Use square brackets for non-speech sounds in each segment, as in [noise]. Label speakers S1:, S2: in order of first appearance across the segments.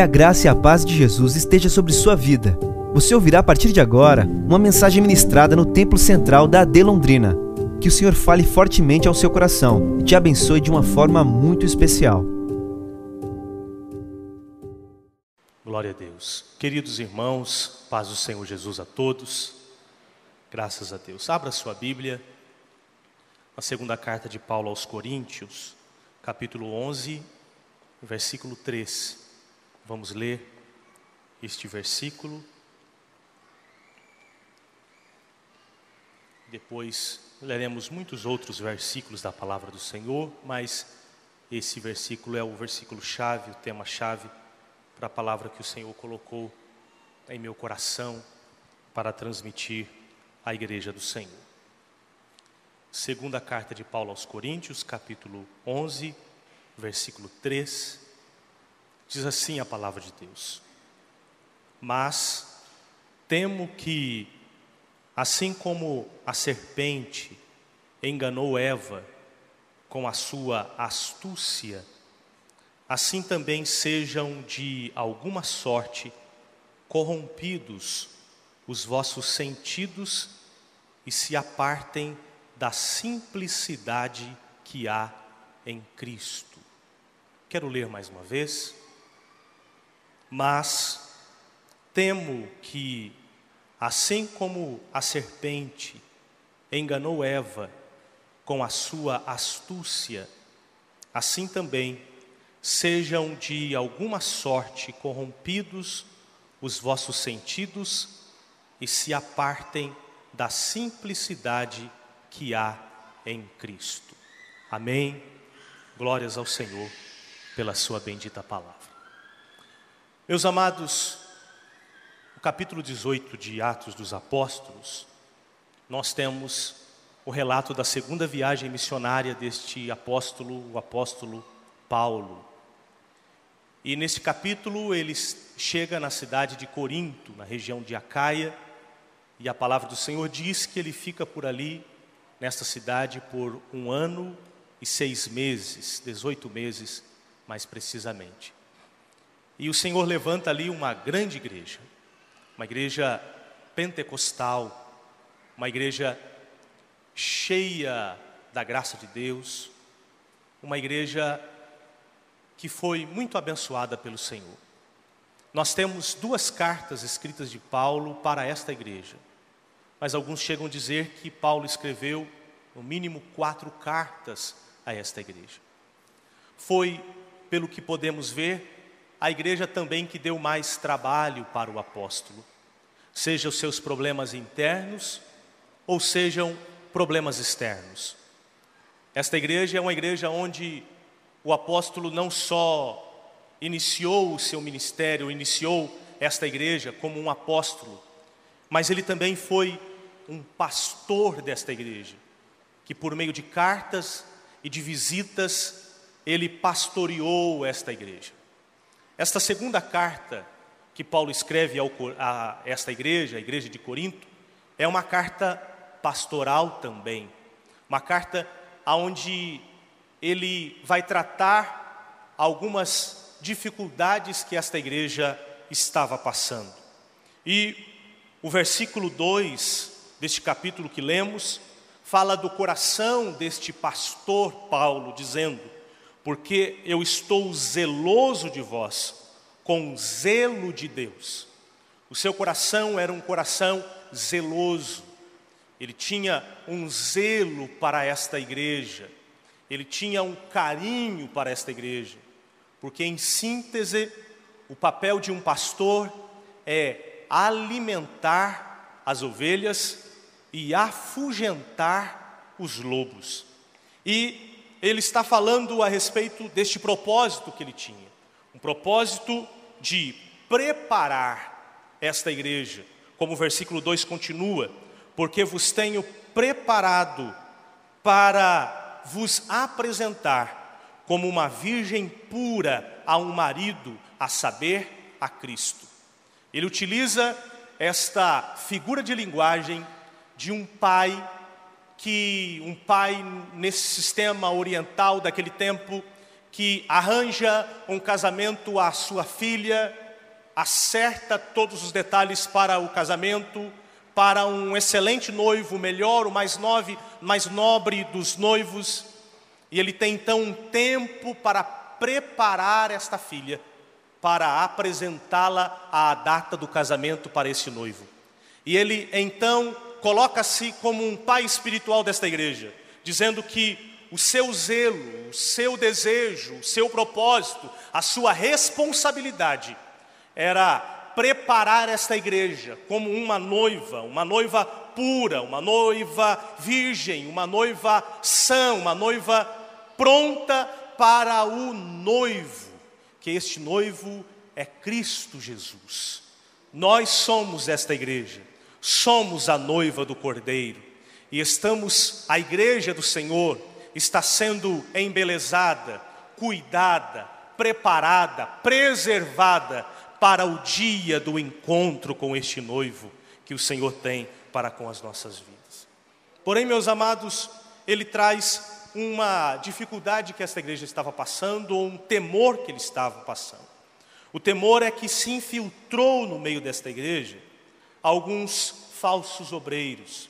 S1: Que a graça e a paz de Jesus esteja sobre sua vida. Você ouvirá a partir de agora uma mensagem ministrada no Templo Central da AD Londrina. Que o Senhor fale fortemente ao seu coração e te abençoe de uma forma muito especial.
S2: Glória a Deus. Queridos irmãos, paz do Senhor Jesus a todos. Graças a Deus. Abra sua Bíblia. A segunda carta de Paulo aos Coríntios, capítulo 11, versículo 3. Vamos ler este versículo. Depois leremos muitos outros versículos da palavra do Senhor, mas esse versículo é o versículo chave, o tema chave para a palavra que o Senhor colocou em meu coração para transmitir à igreja do Senhor. Segunda carta de Paulo aos Coríntios, capítulo 11, versículo 3, diz assim a palavra de Deus: Mas temo que, assim como a serpente enganou Eva com a sua astúcia, assim também sejam de alguma sorte corrompidos os vossos sentidos e se apartem da simplicidade que há em Cristo. Quero ler mais uma vez. Mas temo que, assim como a serpente enganou Eva com a sua astúcia, assim também sejam de alguma sorte corrompidos os vossos sentidos e se apartem da simplicidade que há em Cristo. Amém. Glórias ao Senhor pela sua bendita palavra. Meus amados, no capítulo 18 de Atos dos Apóstolos, nós temos o relato da segunda viagem missionária deste apóstolo, o apóstolo Paulo. E nesse capítulo ele chega na cidade de Corinto, na região de Acaia, e a palavra do Senhor diz que ele fica por ali, nesta cidade, por um ano e seis meses, 18 meses, mais precisamente. E o Senhor levanta ali uma grande igreja, uma igreja pentecostal, uma igreja cheia da graça de Deus, uma igreja que foi muito abençoada pelo Senhor. Nós temos duas cartas escritas de Paulo para esta igreja, mas alguns chegam a dizer que Paulo escreveu no mínimo quatro cartas a esta igreja. Foi pelo que podemos ver, a igreja também que deu mais trabalho para o apóstolo, seja os seus problemas internos ou sejam problemas externos. Esta igreja é uma igreja onde o apóstolo não só iniciou o seu ministério, iniciou esta igreja como um apóstolo, mas ele também foi um pastor desta igreja, que por meio de cartas e de visitas ele pastoreou esta igreja. Esta segunda carta que Paulo escreve ao, a esta igreja, a igreja de Corinto, é uma carta pastoral também, uma carta onde ele vai tratar algumas dificuldades que esta igreja estava passando. E o versículo 2 deste capítulo que lemos fala do coração deste pastor Paulo, dizendo: porque eu estou zeloso de vós, com zelo de Deus. O seu coração era um coração zeloso, ele tinha um zelo para esta igreja, ele tinha um carinho para esta igreja, porque, em síntese, o papel de um pastor é alimentar as ovelhas e afugentar os lobos. E ele está falando a respeito deste propósito que ele tinha, um propósito de preparar esta igreja, como o versículo 2 continua, porque vos tenho preparado para vos apresentar como uma virgem pura a um marido, a saber, a Cristo. Ele utiliza esta figura de linguagem de um pai que um pai nesse sistema oriental daquele tempo que arranja um casamento à sua filha, acerta todos os detalhes para o casamento, para um excelente noivo, o melhor, o mais, nove, mais nobre dos noivos, e ele tem então um tempo para preparar esta filha, para apresentá-la à data do casamento para esse noivo. E ele então coloca-se como um pai espiritual desta igreja, dizendo que o seu zelo, o seu desejo, o seu propósito, a sua responsabilidade era preparar esta igreja como uma noiva, uma noiva pura, uma noiva virgem, uma noiva sã, uma noiva pronta para o noivo, que este noivo é Cristo Jesus. Nós somos esta igreja, somos a noiva do Cordeiro e estamos, a igreja do Senhor, está sendo embelezada, cuidada, preparada, preservada para o dia do encontro com este noivo que o Senhor tem para com as nossas vidas. Porém, meus amados, ele traz uma dificuldade que esta igreja estava passando, ou um temor que eles estavam passando. O temor é que se infiltrou no meio desta igreja alguns falsos obreiros,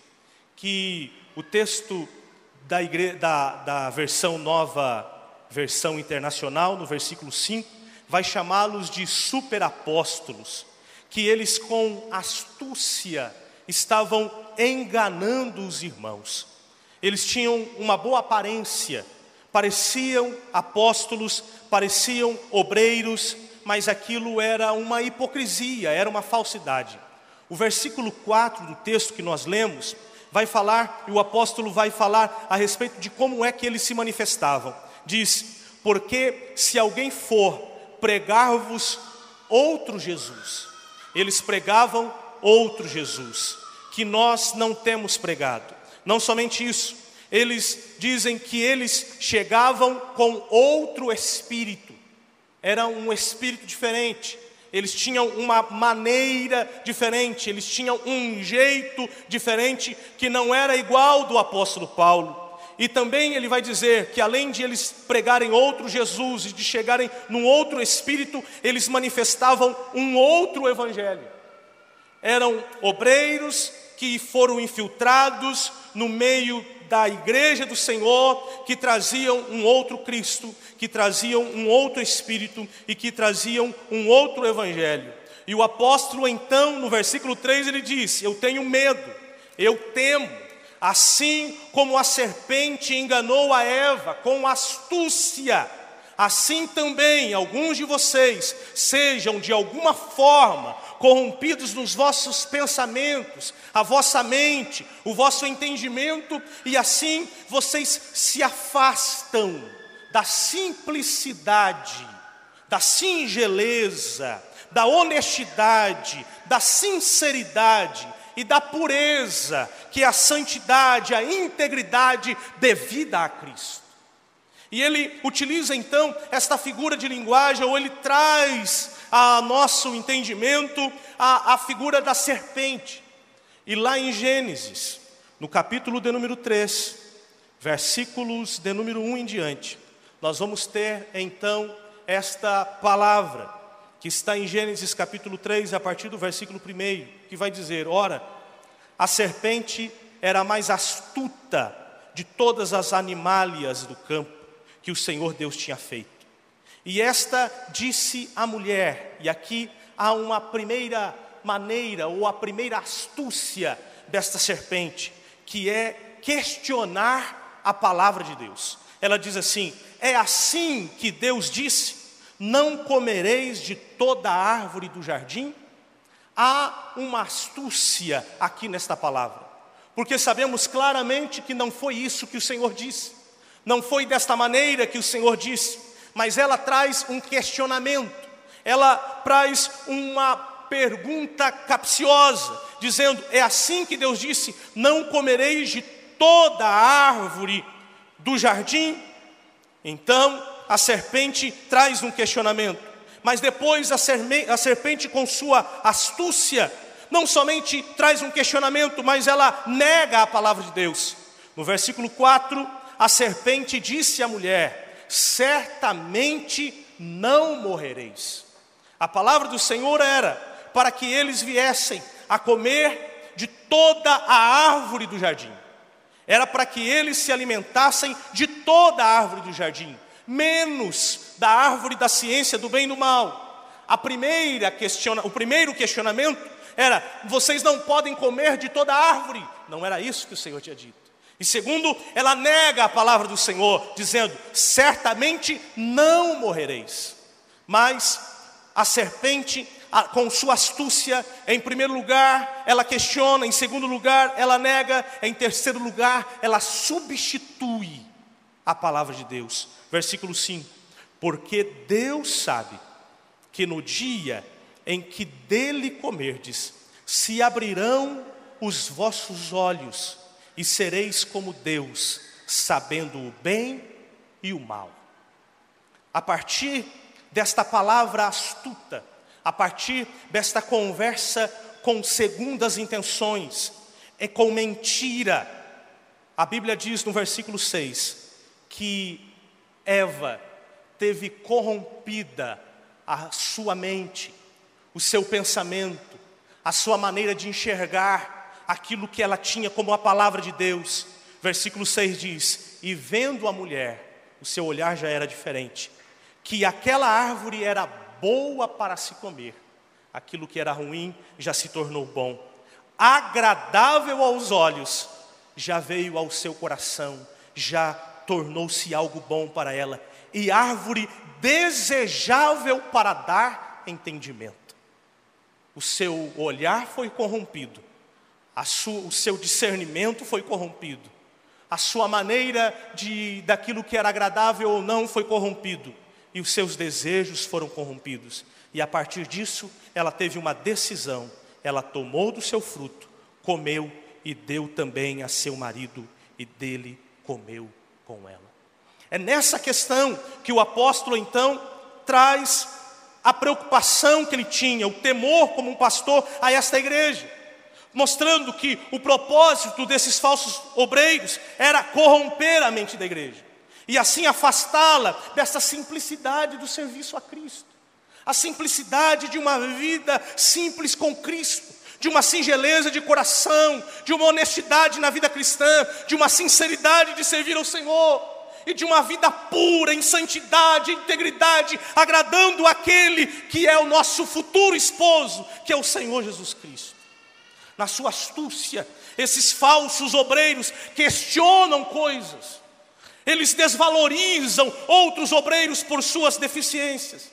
S2: que o texto da, igre... da, da versão nova, versão internacional, no versículo 5, vai chamá-los de superapóstolos, que eles com astúcia estavam enganando os irmãos. Eles tinham uma boa aparência, pareciam apóstolos, pareciam obreiros, mas aquilo era uma hipocrisia, era uma falsidade. O versículo 4 do texto que nós lemos vai falar, e o apóstolo vai falar a respeito de como é que eles se manifestavam. Diz: Porque se alguém for pregar-vos outro Jesus, eles pregavam outro Jesus, que nós não temos pregado. Não somente isso, eles dizem que eles chegavam com outro espírito, era um espírito diferente, eles tinham uma maneira diferente, eles tinham um jeito diferente que não era igual do apóstolo Paulo. E também ele vai dizer que além de eles pregarem outro Jesus e de chegarem num outro espírito, eles manifestavam um outro evangelho. Eram obreiros que foram infiltrados no meio da igreja do Senhor, que traziam um outro Cristo, que traziam um outro Espírito e que traziam um outro Evangelho. E o apóstolo, então, no versículo 3, ele diz: Eu tenho medo, eu temo, assim como a serpente enganou a Eva com astúcia assim também alguns de vocês sejam de alguma forma corrompidos nos vossos pensamentos, a vossa mente, o vosso entendimento, e assim vocês se afastam da simplicidade, da singeleza, da honestidade, da sinceridade e da pureza, que é a santidade, a integridade devida a Cristo. E ele utiliza então esta figura de linguagem, ou ele traz a nosso entendimento a, a figura da serpente. E lá em Gênesis, no capítulo de número 3, versículos de número 1 em diante, nós vamos ter então esta palavra, que está em Gênesis capítulo 3, a partir do versículo 1, que vai dizer: Ora, a serpente era a mais astuta de todas as animálias do campo que o Senhor Deus tinha feito. E esta disse à mulher, e aqui há uma primeira maneira, ou a primeira astúcia desta serpente, que é questionar a palavra de Deus. Ela diz assim: É assim que Deus disse: Não comereis de toda a árvore do jardim? Há uma astúcia aqui nesta palavra, porque sabemos claramente que não foi isso que o Senhor disse. Não foi desta maneira que o Senhor disse, mas ela traz um questionamento, ela traz uma pergunta capciosa, dizendo: É assim que Deus disse: Não comereis de toda a árvore do jardim? Então a serpente traz um questionamento, mas depois a serpente, com sua astúcia, não somente traz um questionamento, mas ela nega a palavra de Deus. No versículo 4, a serpente disse à mulher: certamente não morrereis. A palavra do Senhor era para que eles viessem a comer de toda a árvore do jardim. Era para que eles se alimentassem de toda a árvore do jardim, menos da árvore da ciência do bem e do mal. A primeira questiona, o primeiro questionamento era: vocês não podem comer de toda a árvore. Não era isso que o Senhor tinha dito. E segundo, ela nega a palavra do Senhor, dizendo: certamente não morrereis. Mas a serpente, com sua astúcia, em primeiro lugar, ela questiona, em segundo lugar, ela nega, em terceiro lugar, ela substitui a palavra de Deus. Versículo 5: Porque Deus sabe que no dia em que dele comerdes, se abrirão os vossos olhos e sereis como Deus, sabendo o bem e o mal. A partir desta palavra astuta, a partir desta conversa com segundas intenções, é com mentira. A Bíblia diz no versículo 6 que Eva teve corrompida a sua mente, o seu pensamento, a sua maneira de enxergar aquilo que ela tinha como a palavra de Deus. Versículo 6 diz: E vendo a mulher, o seu olhar já era diferente, que aquela árvore era boa para se comer, aquilo que era ruim já se tornou bom, agradável aos olhos, já veio ao seu coração, já tornou-se algo bom para ela, e árvore desejável para dar entendimento. O seu olhar foi corrompido, sua, o seu discernimento foi corrompido, a sua maneira de daquilo que era agradável ou não foi corrompido e os seus desejos foram corrompidos. E a partir disso, ela teve uma decisão. Ela tomou do seu fruto, comeu e deu também a seu marido, e dele comeu com ela. É nessa questão que o apóstolo então traz a preocupação que ele tinha, o temor como um pastor a esta igreja, mostrando que o propósito desses falsos obreiros era corromper a mente da igreja e assim afastá-la dessa simplicidade do serviço a Cristo, a simplicidade de uma vida simples com Cristo, de uma singeleza de coração, de uma honestidade na vida cristã, de uma sinceridade de servir ao Senhor e de uma vida pura em santidade, integridade, agradando aquele que é o nosso futuro esposo, que é o Senhor Jesus Cristo. Na sua astúcia, esses falsos obreiros questionam coisas, eles desvalorizam outros obreiros por suas deficiências,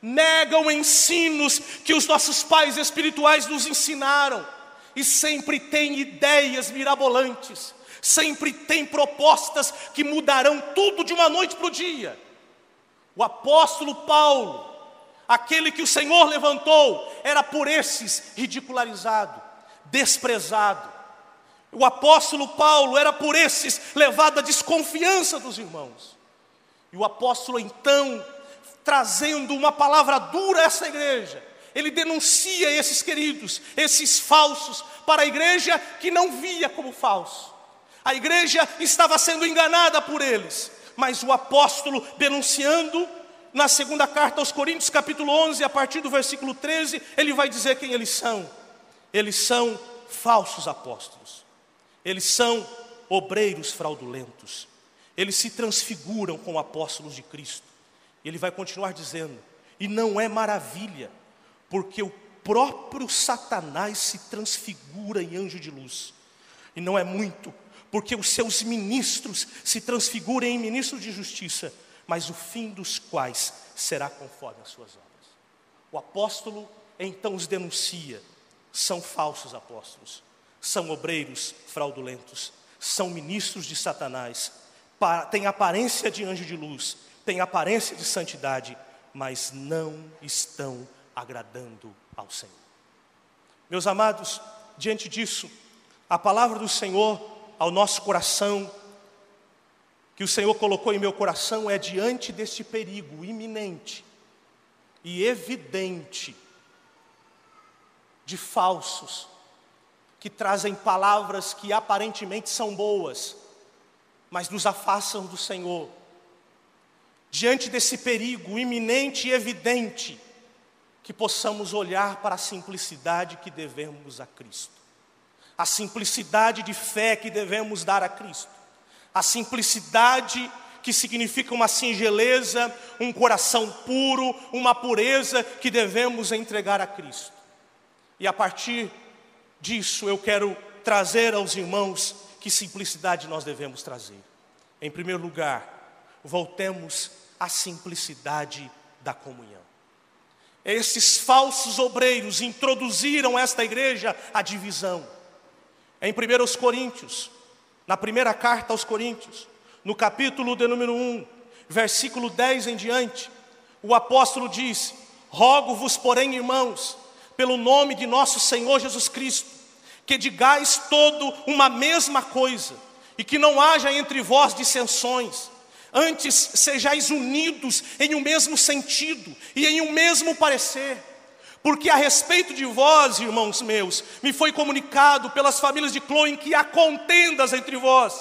S2: negam ensinos que os nossos pais espirituais nos ensinaram, e sempre têm ideias mirabolantes, sempre têm propostas que mudarão tudo de uma noite para o dia. O apóstolo Paulo, aquele que o Senhor levantou, era por esses ridicularizado, desprezado, o apóstolo Paulo era por esses levado à desconfiança dos irmãos. E o apóstolo então, trazendo uma palavra dura a essa igreja, ele denuncia esses queridos, esses falsos, para a igreja que não via como falso. A igreja estava sendo enganada por eles, mas o apóstolo denunciando na segunda carta aos Coríntios, capítulo 11, a partir do versículo 13, ele vai dizer quem eles são. Eles são falsos apóstolos. Eles são obreiros fraudulentos. Eles se transfiguram com apóstolos de Cristo. Ele vai continuar dizendo: e não é maravilha, porque o próprio Satanás se transfigura em anjo de luz. E não é muito, porque os seus ministros se transfiguram em ministros de justiça, mas o fim dos quais será conforme as suas obras. O apóstolo então os denuncia, são falsos apóstolos são obreiros fraudulentos, são ministros de Satanás, têm aparência de anjo de luz, têm aparência de santidade, mas não estão agradando ao Senhor. Meus amados, diante disso, a palavra do Senhor ao nosso coração, que o Senhor colocou em meu coração, é diante deste perigo iminente e evidente de falsos que trazem palavras que aparentemente são boas, mas nos afastam do Senhor. diante desse perigo iminente e evidente, que possamos olhar para a simplicidade que devemos a Cristo, a simplicidade de fé que devemos dar a Cristo, a simplicidade que significa uma singeleza, um coração puro, uma pureza que devemos entregar a Cristo. E a partir disso eu quero trazer aos irmãos que simplicidade nós devemos trazer. Em primeiro lugar, voltemos à simplicidade da comunhão. Esses falsos obreiros introduziram esta igreja a divisão. Em 1 Coríntios, na primeira carta aos Coríntios, no capítulo de número 1, versículo 10 em diante, o apóstolo diz: Rogo-vos, porém, irmãos, pelo nome de nosso Senhor Jesus Cristo, que digais todo uma mesma coisa, e que não haja entre vós dissensões, antes sejais unidos em um mesmo sentido e em um mesmo parecer. Porque a respeito de vós, irmãos meus, me foi comunicado pelas famílias de Cloe que há contendas entre vós.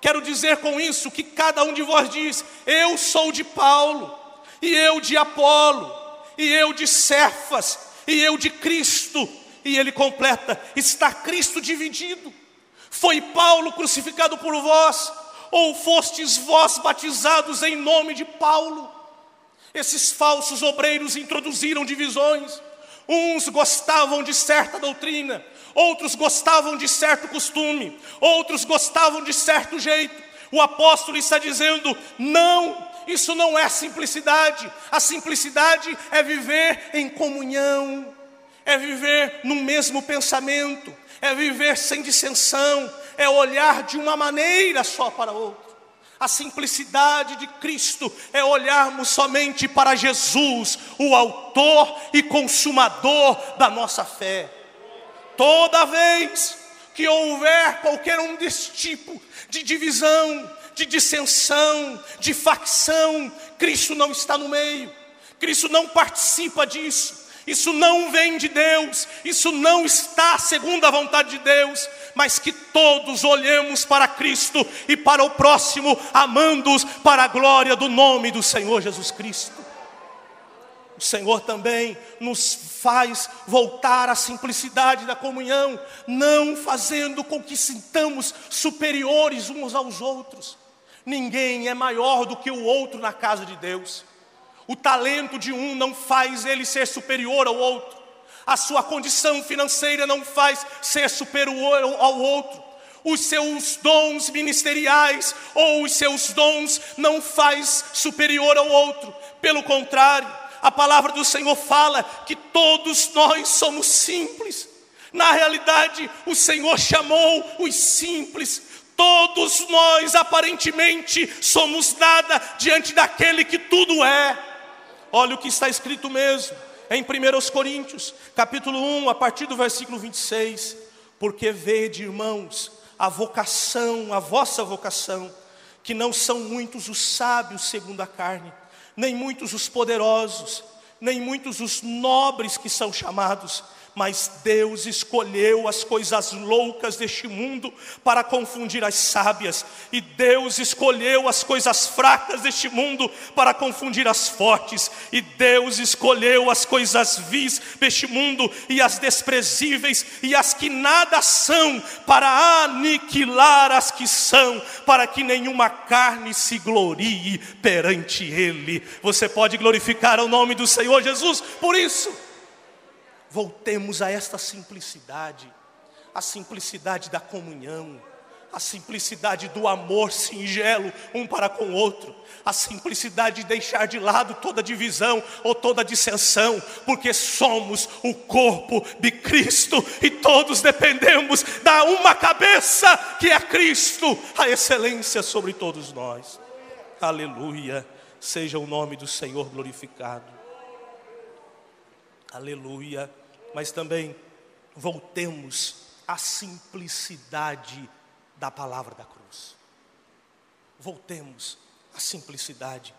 S2: Quero dizer com isso que cada um de vós diz: Eu sou de Paulo, e eu de Apolo, e eu de Cefas, e eu de Cristo. E ele completa: Está Cristo dividido? Foi Paulo crucificado por vós? Ou fostes vós batizados em nome de Paulo? Esses falsos obreiros introduziram divisões. Uns gostavam de certa doutrina, outros gostavam de certo costume, outros gostavam de certo jeito. O apóstolo está dizendo: não, isso não é simplicidade. A simplicidade é viver em comunhão, é viver no mesmo pensamento, é viver sem dissensão, é olhar de uma maneira só para outra. A simplicidade de Cristo é olharmos somente para Jesus, o Autor e Consumador da nossa fé. Toda vez que houver qualquer um desse tipo de divisão, de dissensão, de facção, Cristo não está no meio, Cristo não participa disso. Isso não vem de Deus, isso não está segundo a vontade de Deus, mas que todos olhemos para Cristo e para o próximo, amando-os para a glória do nome do Senhor Jesus Cristo. O Senhor também nos faz voltar à simplicidade da comunhão, não fazendo com que sintamos superiores uns aos outros. Ninguém é maior do que o outro na casa de Deus. O talento de um não faz ele ser superior ao outro. A sua condição financeira não faz ser superior ao outro. Os seus dons ministeriais ou os seus dons não faz superior ao outro. Pelo contrário, a palavra do Senhor fala que todos nós somos simples. Na realidade, o Senhor chamou os simples. Todos nós aparentemente somos nada diante daquele que tudo é. Olha o que está escrito mesmo em 1 Coríntios, capítulo 1, a partir do versículo 26. Porque vede, irmãos, a vocação, a vossa vocação, que não são muitos os sábios segundo a carne, nem muitos os poderosos, nem muitos os nobres que são chamados, mas Deus escolheu as coisas loucas deste mundo para confundir as sábias, e Deus escolheu as coisas fracas deste mundo para confundir as fortes, e Deus escolheu as coisas vis deste mundo e as desprezíveis e as que nada são para aniquilar as que são, para que nenhuma carne se glorie perante Ele. Você pode glorificar o nome do Senhor Jesus por isso. Voltemos a esta simplicidade, a simplicidade da comunhão, a simplicidade do amor singelo um para com o outro, a simplicidade de deixar de lado toda divisão ou toda dissensão, porque somos o corpo de Cristo e todos dependemos da uma cabeça que é Cristo, a excelência sobre todos nós. Aleluia, seja o nome do Senhor glorificado. Aleluia mas também voltemos à simplicidade da palavra da cruz. Voltemos à simplicidade.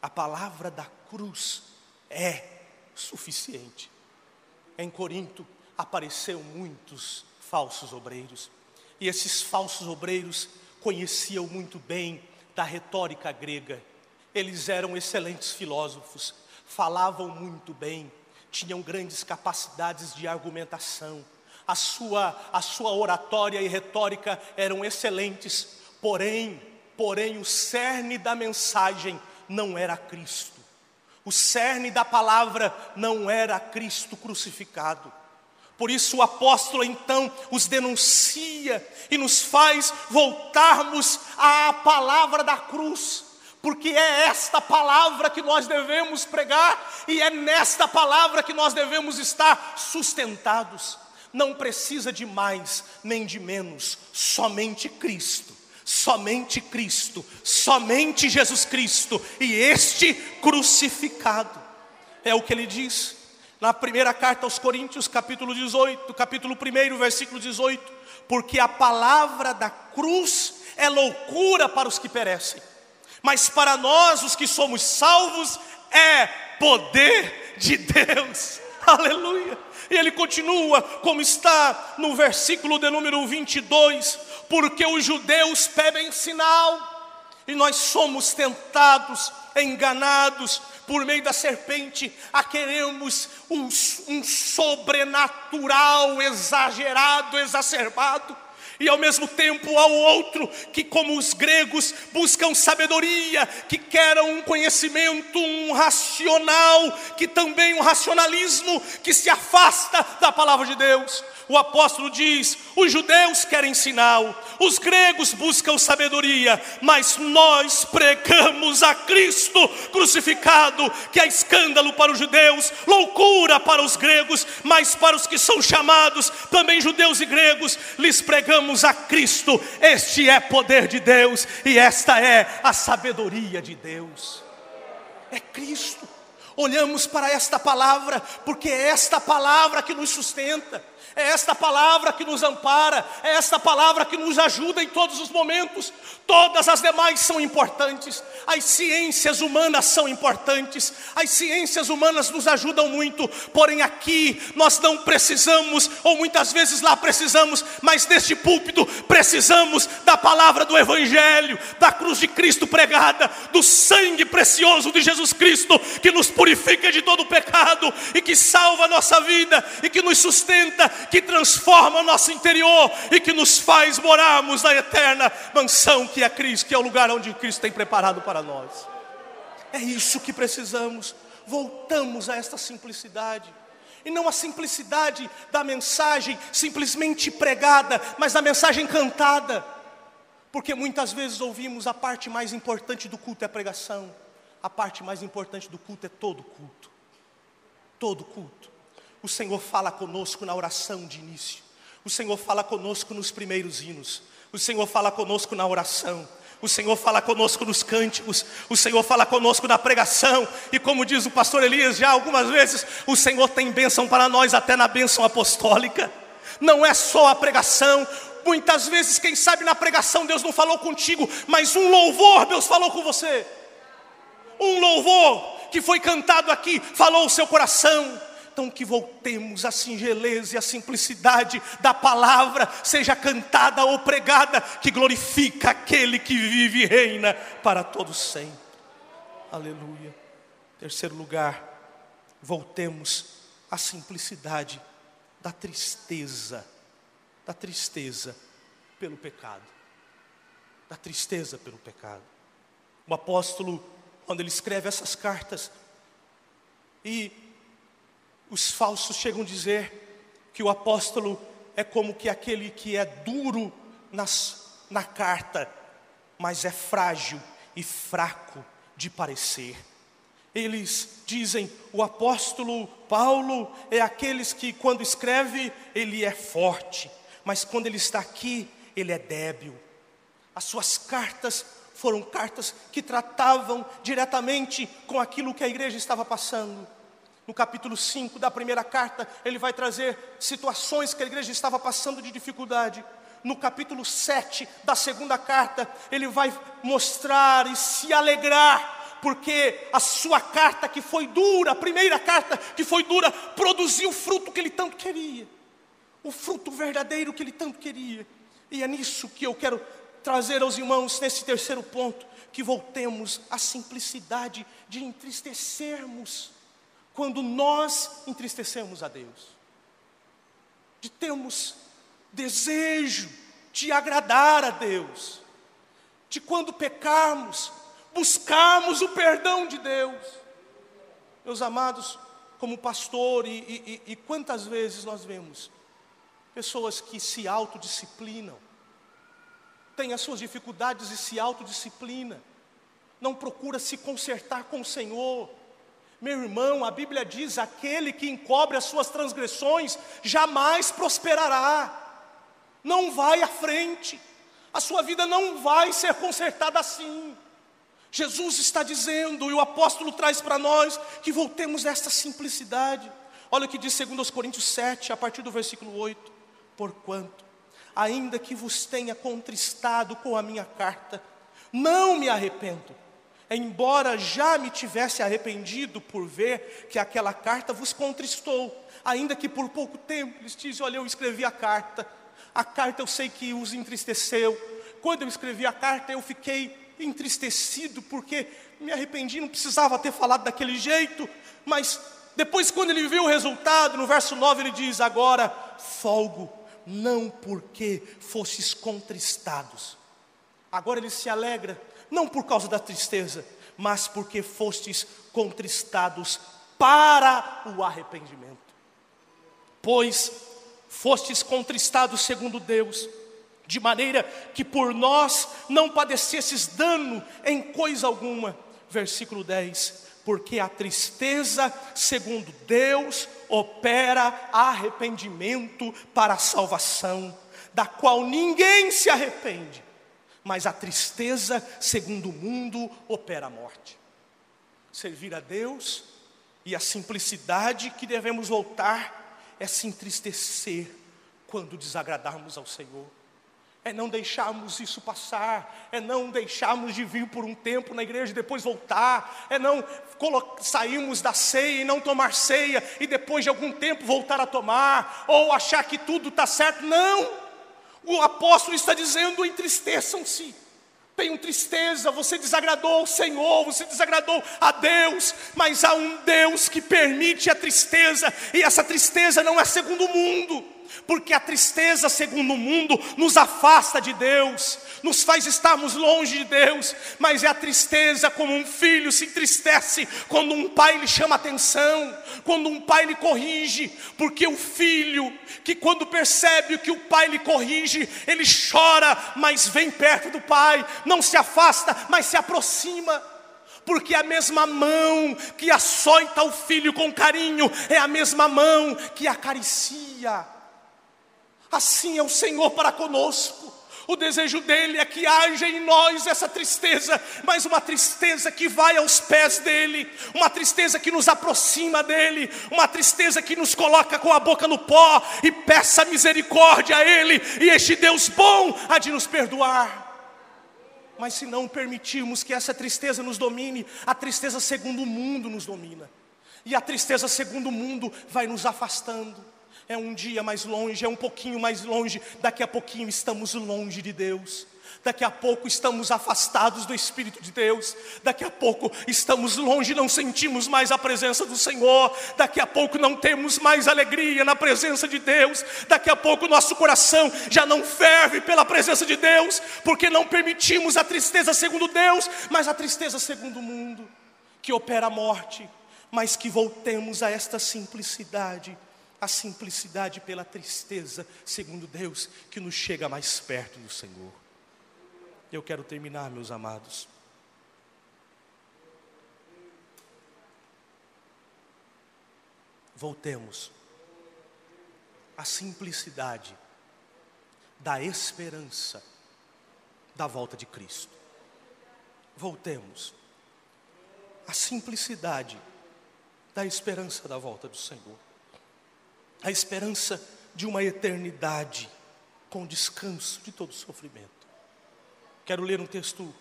S2: A palavra da cruz é suficiente. Em Corinto apareceu muitos falsos obreiros, e esses falsos obreiros conheciam muito bem da retórica grega eles eram excelentes filósofos, falavam muito bem, tinham grandes capacidades de argumentação, a sua, a sua oratória e retórica eram excelentes, porém, porém o cerne da mensagem não era Cristo. O cerne da palavra não era Cristo crucificado. Por isso o apóstolo então os denuncia e nos faz voltarmos à palavra da cruz, porque é esta palavra que nós devemos pregar e é nesta palavra que nós devemos estar sustentados. Não precisa de mais nem de menos, somente Cristo somente Cristo, somente Jesus Cristo e este crucificado. É o que ele diz na primeira carta aos Coríntios, capítulo 18, capítulo 1, versículo 18: Porque a palavra da cruz é loucura para os que perecem, mas para nós, os que somos salvos, é poder de Deus. [laughs] Aleluia. E ele continua, como está no versículo de número 22, porque os judeus pedem sinal, e nós somos tentados, enganados por meio da serpente, a queremos um, um sobrenatural exagerado, exacerbado e ao mesmo tempo ao outro que, como os gregos, buscam sabedoria, que querem um conhecimento, um racional, que também um racionalismo que se afasta da palavra de Deus. O apóstolo diz: os judeus querem sinal, os gregos buscam sabedoria, mas nós pregamos a Cristo crucificado, que é escândalo para os judeus, loucura para os gregos, mas para os que são chamados, também judeus e gregos, lhes pregamos a Cristo. Este é poder de Deus e esta é a sabedoria de Deus. É Cristo. Olhamos para esta palavra, porque é esta palavra que nos sustenta é esta palavra que nos ampara, é esta palavra que nos ajuda em todos os momentos. Todas as demais são importantes, as ciências humanas são importantes, as ciências humanas nos ajudam muito, porém aqui nós não precisamos, ou muitas vezes lá precisamos, mas neste púlpito precisamos da palavra do Evangelho, da cruz de Cristo pregada, do sangue precioso de Jesus Cristo, que nos purifica de todo pecado e que salva a nossa vida e que nos sustenta que transforma o nosso interior e que nos faz morarmos na eterna mansão que é Cristo, que é o lugar onde Cristo tem preparado para nós. É isso que precisamos. Voltamos a esta simplicidade. E não a simplicidade da mensagem simplesmente pregada, mas da mensagem cantada. Porque muitas vezes ouvimos a parte mais importante do culto é a pregação, a parte mais importante do culto é todo culto. Todo culto. O Senhor fala conosco na oração de início. O Senhor fala conosco nos primeiros hinos. O Senhor fala conosco na oração. O Senhor fala conosco nos cânticos, o Senhor fala conosco na pregação, e como diz o pastor Elias já algumas vezes, o Senhor tem bênção para nós até na bênção apostólica. Não é só a pregação, muitas vezes, quem sabe na pregação Deus não falou contigo, mas um louvor Deus falou com você. Um louvor que foi cantado aqui falou o seu coração. Então, que voltemos à singeleza e à simplicidade da palavra, seja cantada ou pregada, que glorifica aquele que vive e reina para todos sempre. Aleluia. Terceiro lugar, voltemos à simplicidade da tristeza, da tristeza pelo pecado, da tristeza pelo pecado. O apóstolo, quando ele escreve essas cartas, e os falsos chegam a dizer que o apóstolo é como que aquele que é duro nas, na carta, mas é frágil e fraco de parecer. Eles dizem, o apóstolo Paulo é aqueles que quando escreve, ele é forte, mas quando ele está aqui, ele é débil. As suas cartas foram cartas que tratavam diretamente com aquilo que a igreja estava passando no capítulo 5 da primeira carta, ele vai trazer situações que a igreja estava passando de dificuldade. No capítulo 7 da segunda carta, ele vai mostrar e se alegrar, porque a sua carta que foi dura, a primeira carta que foi dura, produziu o fruto que ele tanto queria, o fruto verdadeiro que ele tanto queria. E é nisso que eu quero trazer aos irmãos nesse terceiro ponto que voltemos à simplicidade de entristecermos quando nós entristecemos a Deus, de termos desejo de agradar a Deus, de quando pecarmos, buscarmos o perdão de Deus. Meus amados, como pastor, e, e, e quantas vezes nós vemos pessoas que se autodisciplinam, têm as suas dificuldades e se autodisciplina, não procura se consertar com o Senhor. Meu irmão, a Bíblia diz: aquele que encobre as suas transgressões jamais prosperará, não vai à frente, a sua vida não vai ser consertada assim. Jesus está dizendo, e o apóstolo traz para nós, que voltemos a esta simplicidade. Olha o que diz 2 Coríntios 7, a partir do versículo 8: Porquanto, ainda que vos tenha contristado com a minha carta, não me arrependo, embora já me tivesse arrependido por ver que aquela carta vos contristou, ainda que por pouco tempo, eles dizem: Olha, eu escrevi a carta, a carta eu sei que os entristeceu. Quando eu escrevi a carta, eu fiquei entristecido porque me arrependi, não precisava ter falado daquele jeito, mas depois, quando ele viu o resultado, no verso 9 ele diz: Agora folgo, não porque fostes contristados. Agora ele se alegra, não por causa da tristeza, mas porque fostes contristados para o arrependimento. Pois fostes contristados segundo Deus de maneira que por nós não padecesses dano em coisa alguma. Versículo 10: Porque a tristeza, segundo Deus, opera arrependimento para a salvação, da qual ninguém se arrepende, mas a tristeza, segundo o mundo, opera a morte. Servir a Deus e a simplicidade que devemos voltar é se entristecer quando desagradarmos ao Senhor é não deixarmos isso passar, é não deixarmos de vir por um tempo na igreja e depois voltar, é não sairmos da ceia e não tomar ceia e depois de algum tempo voltar a tomar, ou achar que tudo está certo. Não! O apóstolo está dizendo: entristeçam-se. Tenham tristeza, você desagradou o Senhor, você desagradou a Deus, mas há um Deus que permite a tristeza, e essa tristeza não é segundo o mundo porque a tristeza, segundo o mundo, nos afasta de Deus, nos faz estarmos longe de Deus, mas é a tristeza como um filho se entristece quando um pai lhe chama atenção, quando um pai lhe corrige, porque o filho, que quando percebe que o pai lhe corrige, ele chora, mas vem perto do pai, não se afasta, mas se aproxima porque a mesma mão que açoita o filho com carinho é a mesma mão que acaricia. Assim é o Senhor para conosco. O desejo dele é que haja em nós essa tristeza, mas uma tristeza que vai aos pés dele, uma tristeza que nos aproxima dele, uma tristeza que nos coloca com a boca no pó e peça misericórdia a ele, e este Deus bom há de nos perdoar. Mas se não permitirmos que essa tristeza nos domine, a tristeza segundo o mundo nos domina, e a tristeza segundo o mundo vai nos afastando é um dia mais longe, é um pouquinho mais longe, daqui a pouquinho estamos longe de Deus. Daqui a pouco estamos afastados do Espírito de Deus, daqui a pouco estamos longe, não sentimos mais a presença do Senhor, daqui a pouco não temos mais alegria na presença de Deus, daqui a pouco nosso coração já não ferve pela presença de Deus, porque não permitimos a tristeza segundo Deus, mas a tristeza segundo o mundo, que opera a morte, mas que voltemos a esta simplicidade a simplicidade pela tristeza, segundo Deus, que nos chega mais perto do Senhor. Eu quero terminar, meus amados. Voltemos à simplicidade da esperança da volta de Cristo. Voltemos à simplicidade da esperança da volta do Senhor a esperança de uma eternidade com descanso de todo sofrimento. Quero ler um texto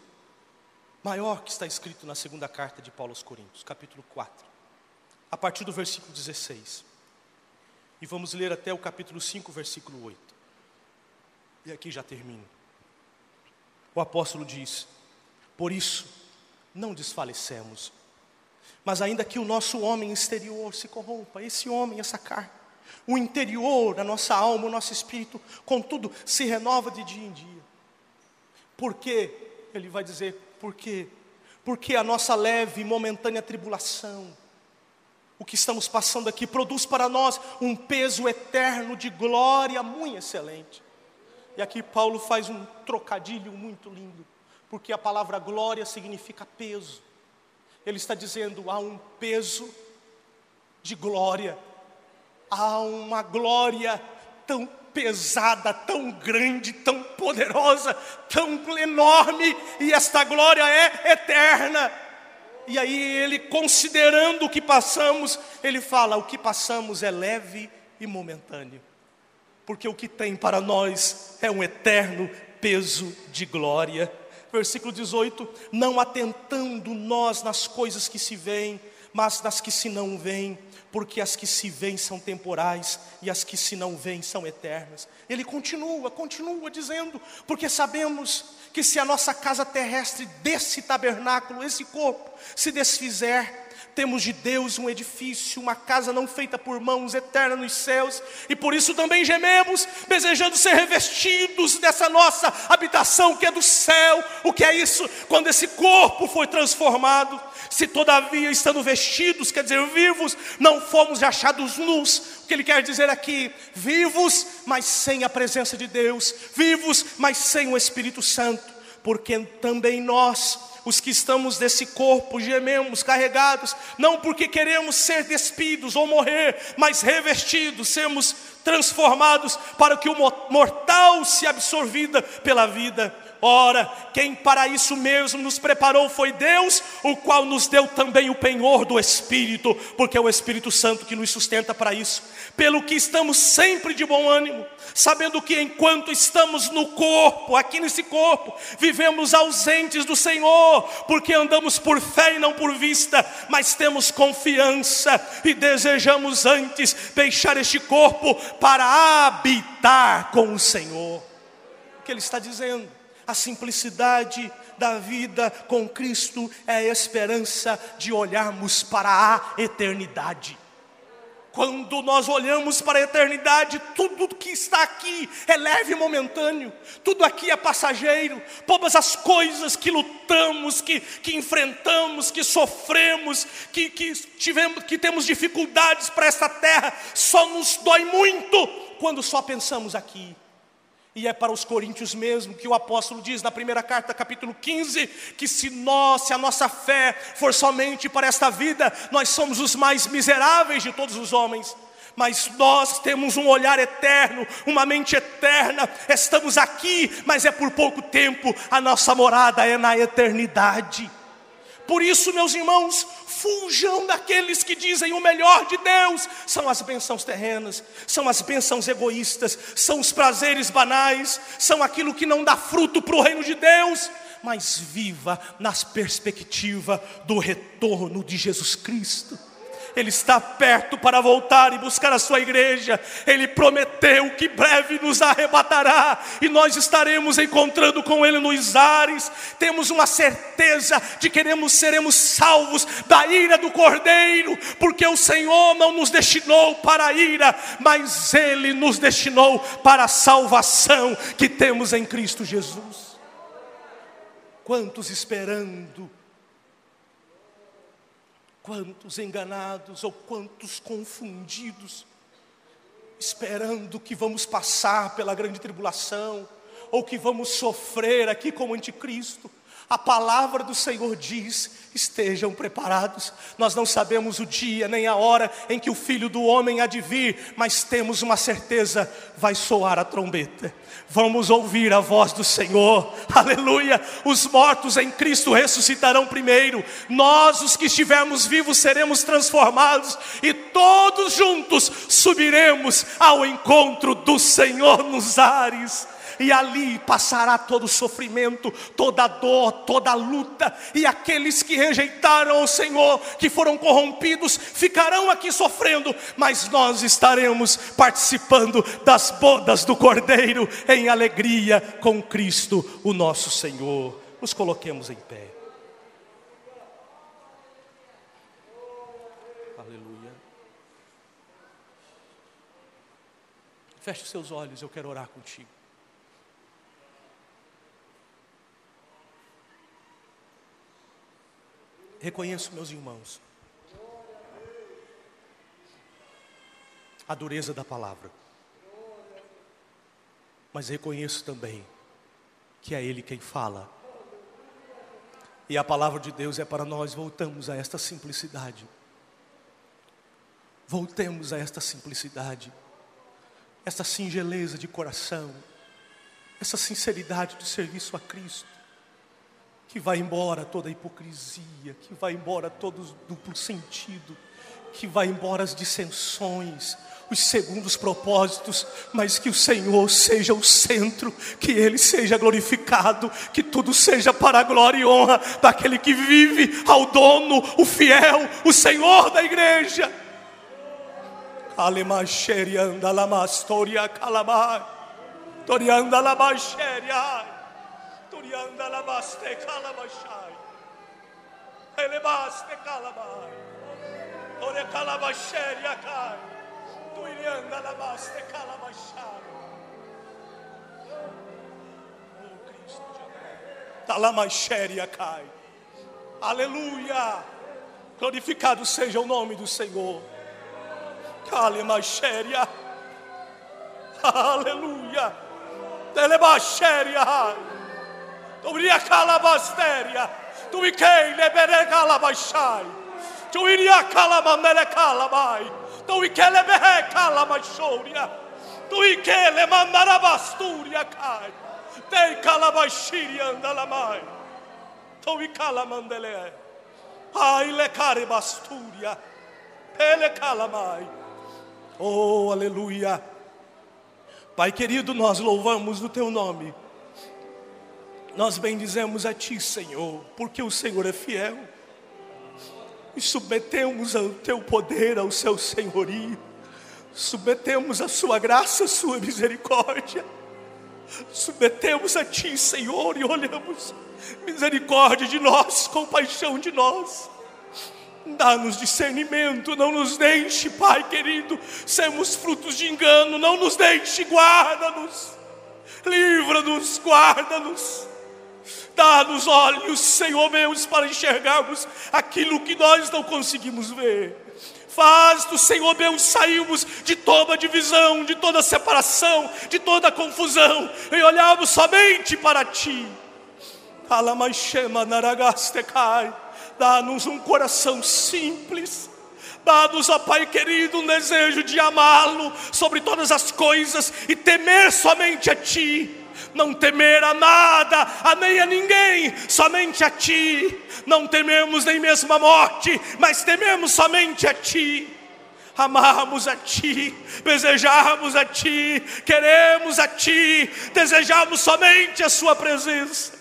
S2: maior que está escrito na segunda carta de Paulo aos Coríntios, capítulo 4, a partir do versículo 16. E vamos ler até o capítulo 5, versículo 8. E aqui já termino. o apóstolo diz: Por isso, não desfalecemos. Mas ainda que o nosso homem exterior se corrompa, esse homem, essa carne, o interior, a nossa alma, o nosso espírito, contudo, se renova de dia em dia. Por quê? Ele vai dizer, por quê? Porque a nossa leve e momentânea tribulação, o que estamos passando aqui, produz para nós um peso eterno de glória muito excelente. E aqui Paulo faz um trocadilho muito lindo, porque a palavra glória significa peso. Ele está dizendo: há um peso de glória, há uma glória tão pesada, tão grande, tão poderosa, tão enorme, e esta glória é eterna. E aí ele, considerando o que passamos, ele fala: o que passamos é leve e momentâneo porque o que tem para nós é um eterno peso de glória. Versículo 18: Não atentando nós nas coisas que se veem, mas nas que se não veem, porque as que se veem são temporais e as que se não veem são eternas. Ele continua, continua dizendo, porque sabemos que se a nossa casa terrestre desse tabernáculo, esse corpo, se desfizer, temos de Deus um edifício, uma casa não feita por mãos, eterna nos céus, e por isso também gememos, desejando ser revestidos dessa nossa habitação que é do céu. O que é isso? Quando esse corpo foi transformado, se todavia estando vestidos, quer dizer, vivos, não fomos achados nus. O que ele quer dizer aqui? Vivos, mas sem a presença de Deus, vivos, mas sem o Espírito Santo, porque também nós os que estamos desse corpo gememos, carregados, não porque queremos ser despidos ou morrer, mas revestidos, sermos transformados para que o mortal se absorvida pela vida. Ora, quem para isso mesmo nos preparou foi Deus, o qual nos deu também o penhor do Espírito, porque é o Espírito Santo que nos sustenta para isso. Pelo que estamos sempre de bom ânimo, sabendo que enquanto estamos no corpo, aqui nesse corpo, vivemos ausentes do Senhor, porque andamos por fé e não por vista, mas temos confiança e desejamos antes deixar este corpo para habitar com o Senhor. O que ele está dizendo? A simplicidade da vida com Cristo é a esperança de olharmos para a eternidade. Quando nós olhamos para a eternidade, tudo que está aqui é leve e momentâneo, tudo aqui é passageiro, todas as coisas que lutamos, que, que enfrentamos, que sofremos, que, que, tivemos, que temos dificuldades para esta terra, só nos dói muito quando só pensamos aqui. E é para os coríntios mesmo que o apóstolo diz na primeira carta, capítulo 15, que se nós, se a nossa fé for somente para esta vida, nós somos os mais miseráveis de todos os homens. Mas nós temos um olhar eterno, uma mente eterna, estamos aqui, mas é por pouco tempo, a nossa morada é na eternidade. Por isso, meus irmãos, fujam daqueles que dizem o melhor de Deus são as bênçãos terrenas, são as bênçãos egoístas, são os prazeres banais, são aquilo que não dá fruto para o reino de Deus, mas viva nas perspectiva do retorno de Jesus Cristo. Ele está perto para voltar e buscar a sua igreja. Ele prometeu que breve nos arrebatará e nós estaremos encontrando com Ele nos ares. Temos uma certeza de que queremos, seremos salvos da ira do Cordeiro, porque o Senhor não nos destinou para a ira, mas Ele nos destinou para a salvação que temos em Cristo Jesus. Quantos esperando Quantos enganados ou quantos confundidos, esperando que vamos passar pela grande tribulação, ou que vamos sofrer aqui como anticristo. A palavra do Senhor diz: estejam preparados. Nós não sabemos o dia nem a hora em que o filho do homem há de vir, mas temos uma certeza: vai soar a trombeta. Vamos ouvir a voz do Senhor, aleluia. Os mortos em Cristo ressuscitarão primeiro, nós, os que estivermos vivos, seremos transformados e todos juntos subiremos ao encontro do Senhor nos ares. E ali passará todo o sofrimento, toda a dor, toda a luta, e aqueles que rejeitaram o Senhor, que foram corrompidos, ficarão aqui sofrendo, mas nós estaremos participando das bodas do Cordeiro em alegria com Cristo, o nosso Senhor. Nos coloquemos em pé. Feche seus olhos, eu quero orar contigo. Reconheço, meus irmãos, a dureza da palavra, mas reconheço também que é Ele quem fala, e a palavra de Deus é para nós voltamos a esta simplicidade. Voltemos a esta simplicidade. Essa singeleza de coração, essa sinceridade do serviço a Cristo, que vai embora toda a hipocrisia, que vai embora todo o duplo sentido, que vai embora as dissensões, os segundos propósitos, mas que o Senhor seja o centro, que Ele seja glorificado, que tudo seja para a glória e honra daquele que vive ao dono, o fiel, o Senhor da igreja. Alemasherianda lamastoria calamai. Torianda lamasheria. Torianda lamaste calamashai. Elebaste calamai. Ore calamasheria cai. Torianda lamaste calamashai. Oh Cristo de Talamasheria cai. Aleluia. Glorificado seja o nome do Senhor. Kalimashéria. [laughs] Aleluia. Telebashéria. Tobria calabastéria. Tu ikei lebere calabashai. Tu iria calamandele calabai. Tu ikele behe calamashoria. Tu ikele mandarabasturia kai. Tei calabashiria andalamai. Tu ikalamandele. Ai le caribasturia. Ele calamai. Oh, aleluia. Pai querido, nós louvamos o teu nome. Nós bendizemos a ti, Senhor, porque o Senhor é fiel. E submetemos ao teu poder, ao seu senhorio. Submetemos a sua graça, a sua misericórdia. Submetemos a ti, Senhor, e olhamos misericórdia de nós, compaixão de nós. Dá-nos discernimento, não nos deixe, Pai querido, sermos frutos de engano, não nos deixe, guarda-nos, livra-nos, guarda-nos. Dá-nos olhos, Senhor meus, para enxergarmos aquilo que nós não conseguimos ver. Faz do Senhor meu sairmos de toda divisão, de toda separação, de toda confusão, e olharmos somente para Ti. Dá-nos um coração simples. Dá-nos, ó Pai querido, um desejo de amá-lo sobre todas as coisas e temer somente a Ti. Não temer a nada, a nem a ninguém, somente a Ti. Não tememos nem mesmo a morte, mas tememos somente a Ti amarmos a Ti, desejarmos a Ti, queremos a Ti, desejamos somente a Sua presença.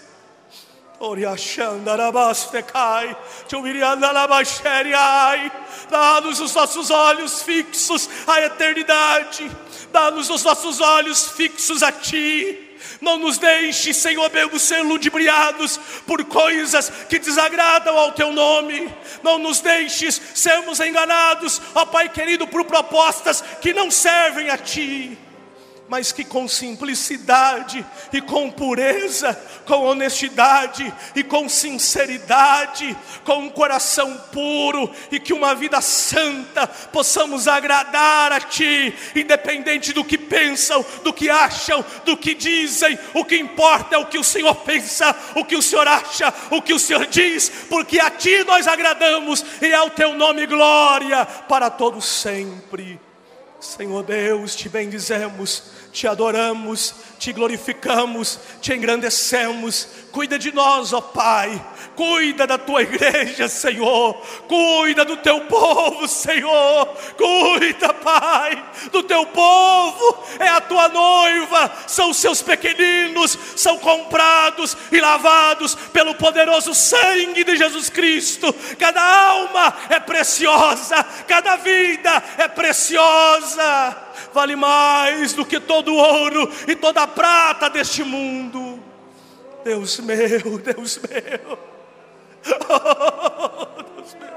S2: Dá-nos os nossos olhos fixos à eternidade, dá-nos os nossos olhos fixos a Ti. Não nos deixe, Senhor meu, ser ludibriados por coisas que desagradam ao Teu nome. Não nos deixes sermos enganados, ó Pai querido, por propostas que não servem a Ti mas que com simplicidade e com pureza, com honestidade e com sinceridade, com um coração puro e que uma vida santa possamos agradar a Ti, independente do que pensam, do que acham, do que dizem, o que importa é o que o Senhor pensa, o que o Senhor acha, o que o Senhor diz, porque a Ti nós agradamos e ao Teu nome glória para todos sempre. Senhor Deus, te bendizemos te adoramos, te glorificamos, te engrandecemos. Cuida de nós, ó Pai. Cuida da tua igreja, Senhor. Cuida do teu povo, Senhor. Cuida, Pai, do teu povo, é a tua noiva, são os seus pequeninos, são comprados e lavados pelo poderoso sangue de Jesus Cristo. Cada alma é preciosa, cada vida é preciosa, vale mais do que todo ouro e toda prata deste mundo. Deus meu, Deus meu. Oh, Deus meu.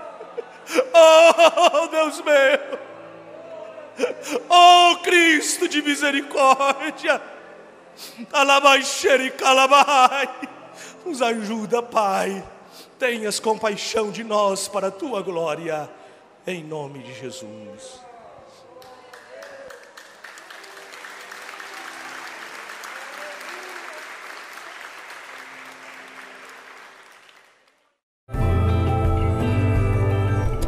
S2: Oh, Deus meu. Oh, Cristo de misericórdia. Alabaxere calabai. Nos ajuda, Pai. Tenhas compaixão de nós para a tua glória. Em nome de Jesus.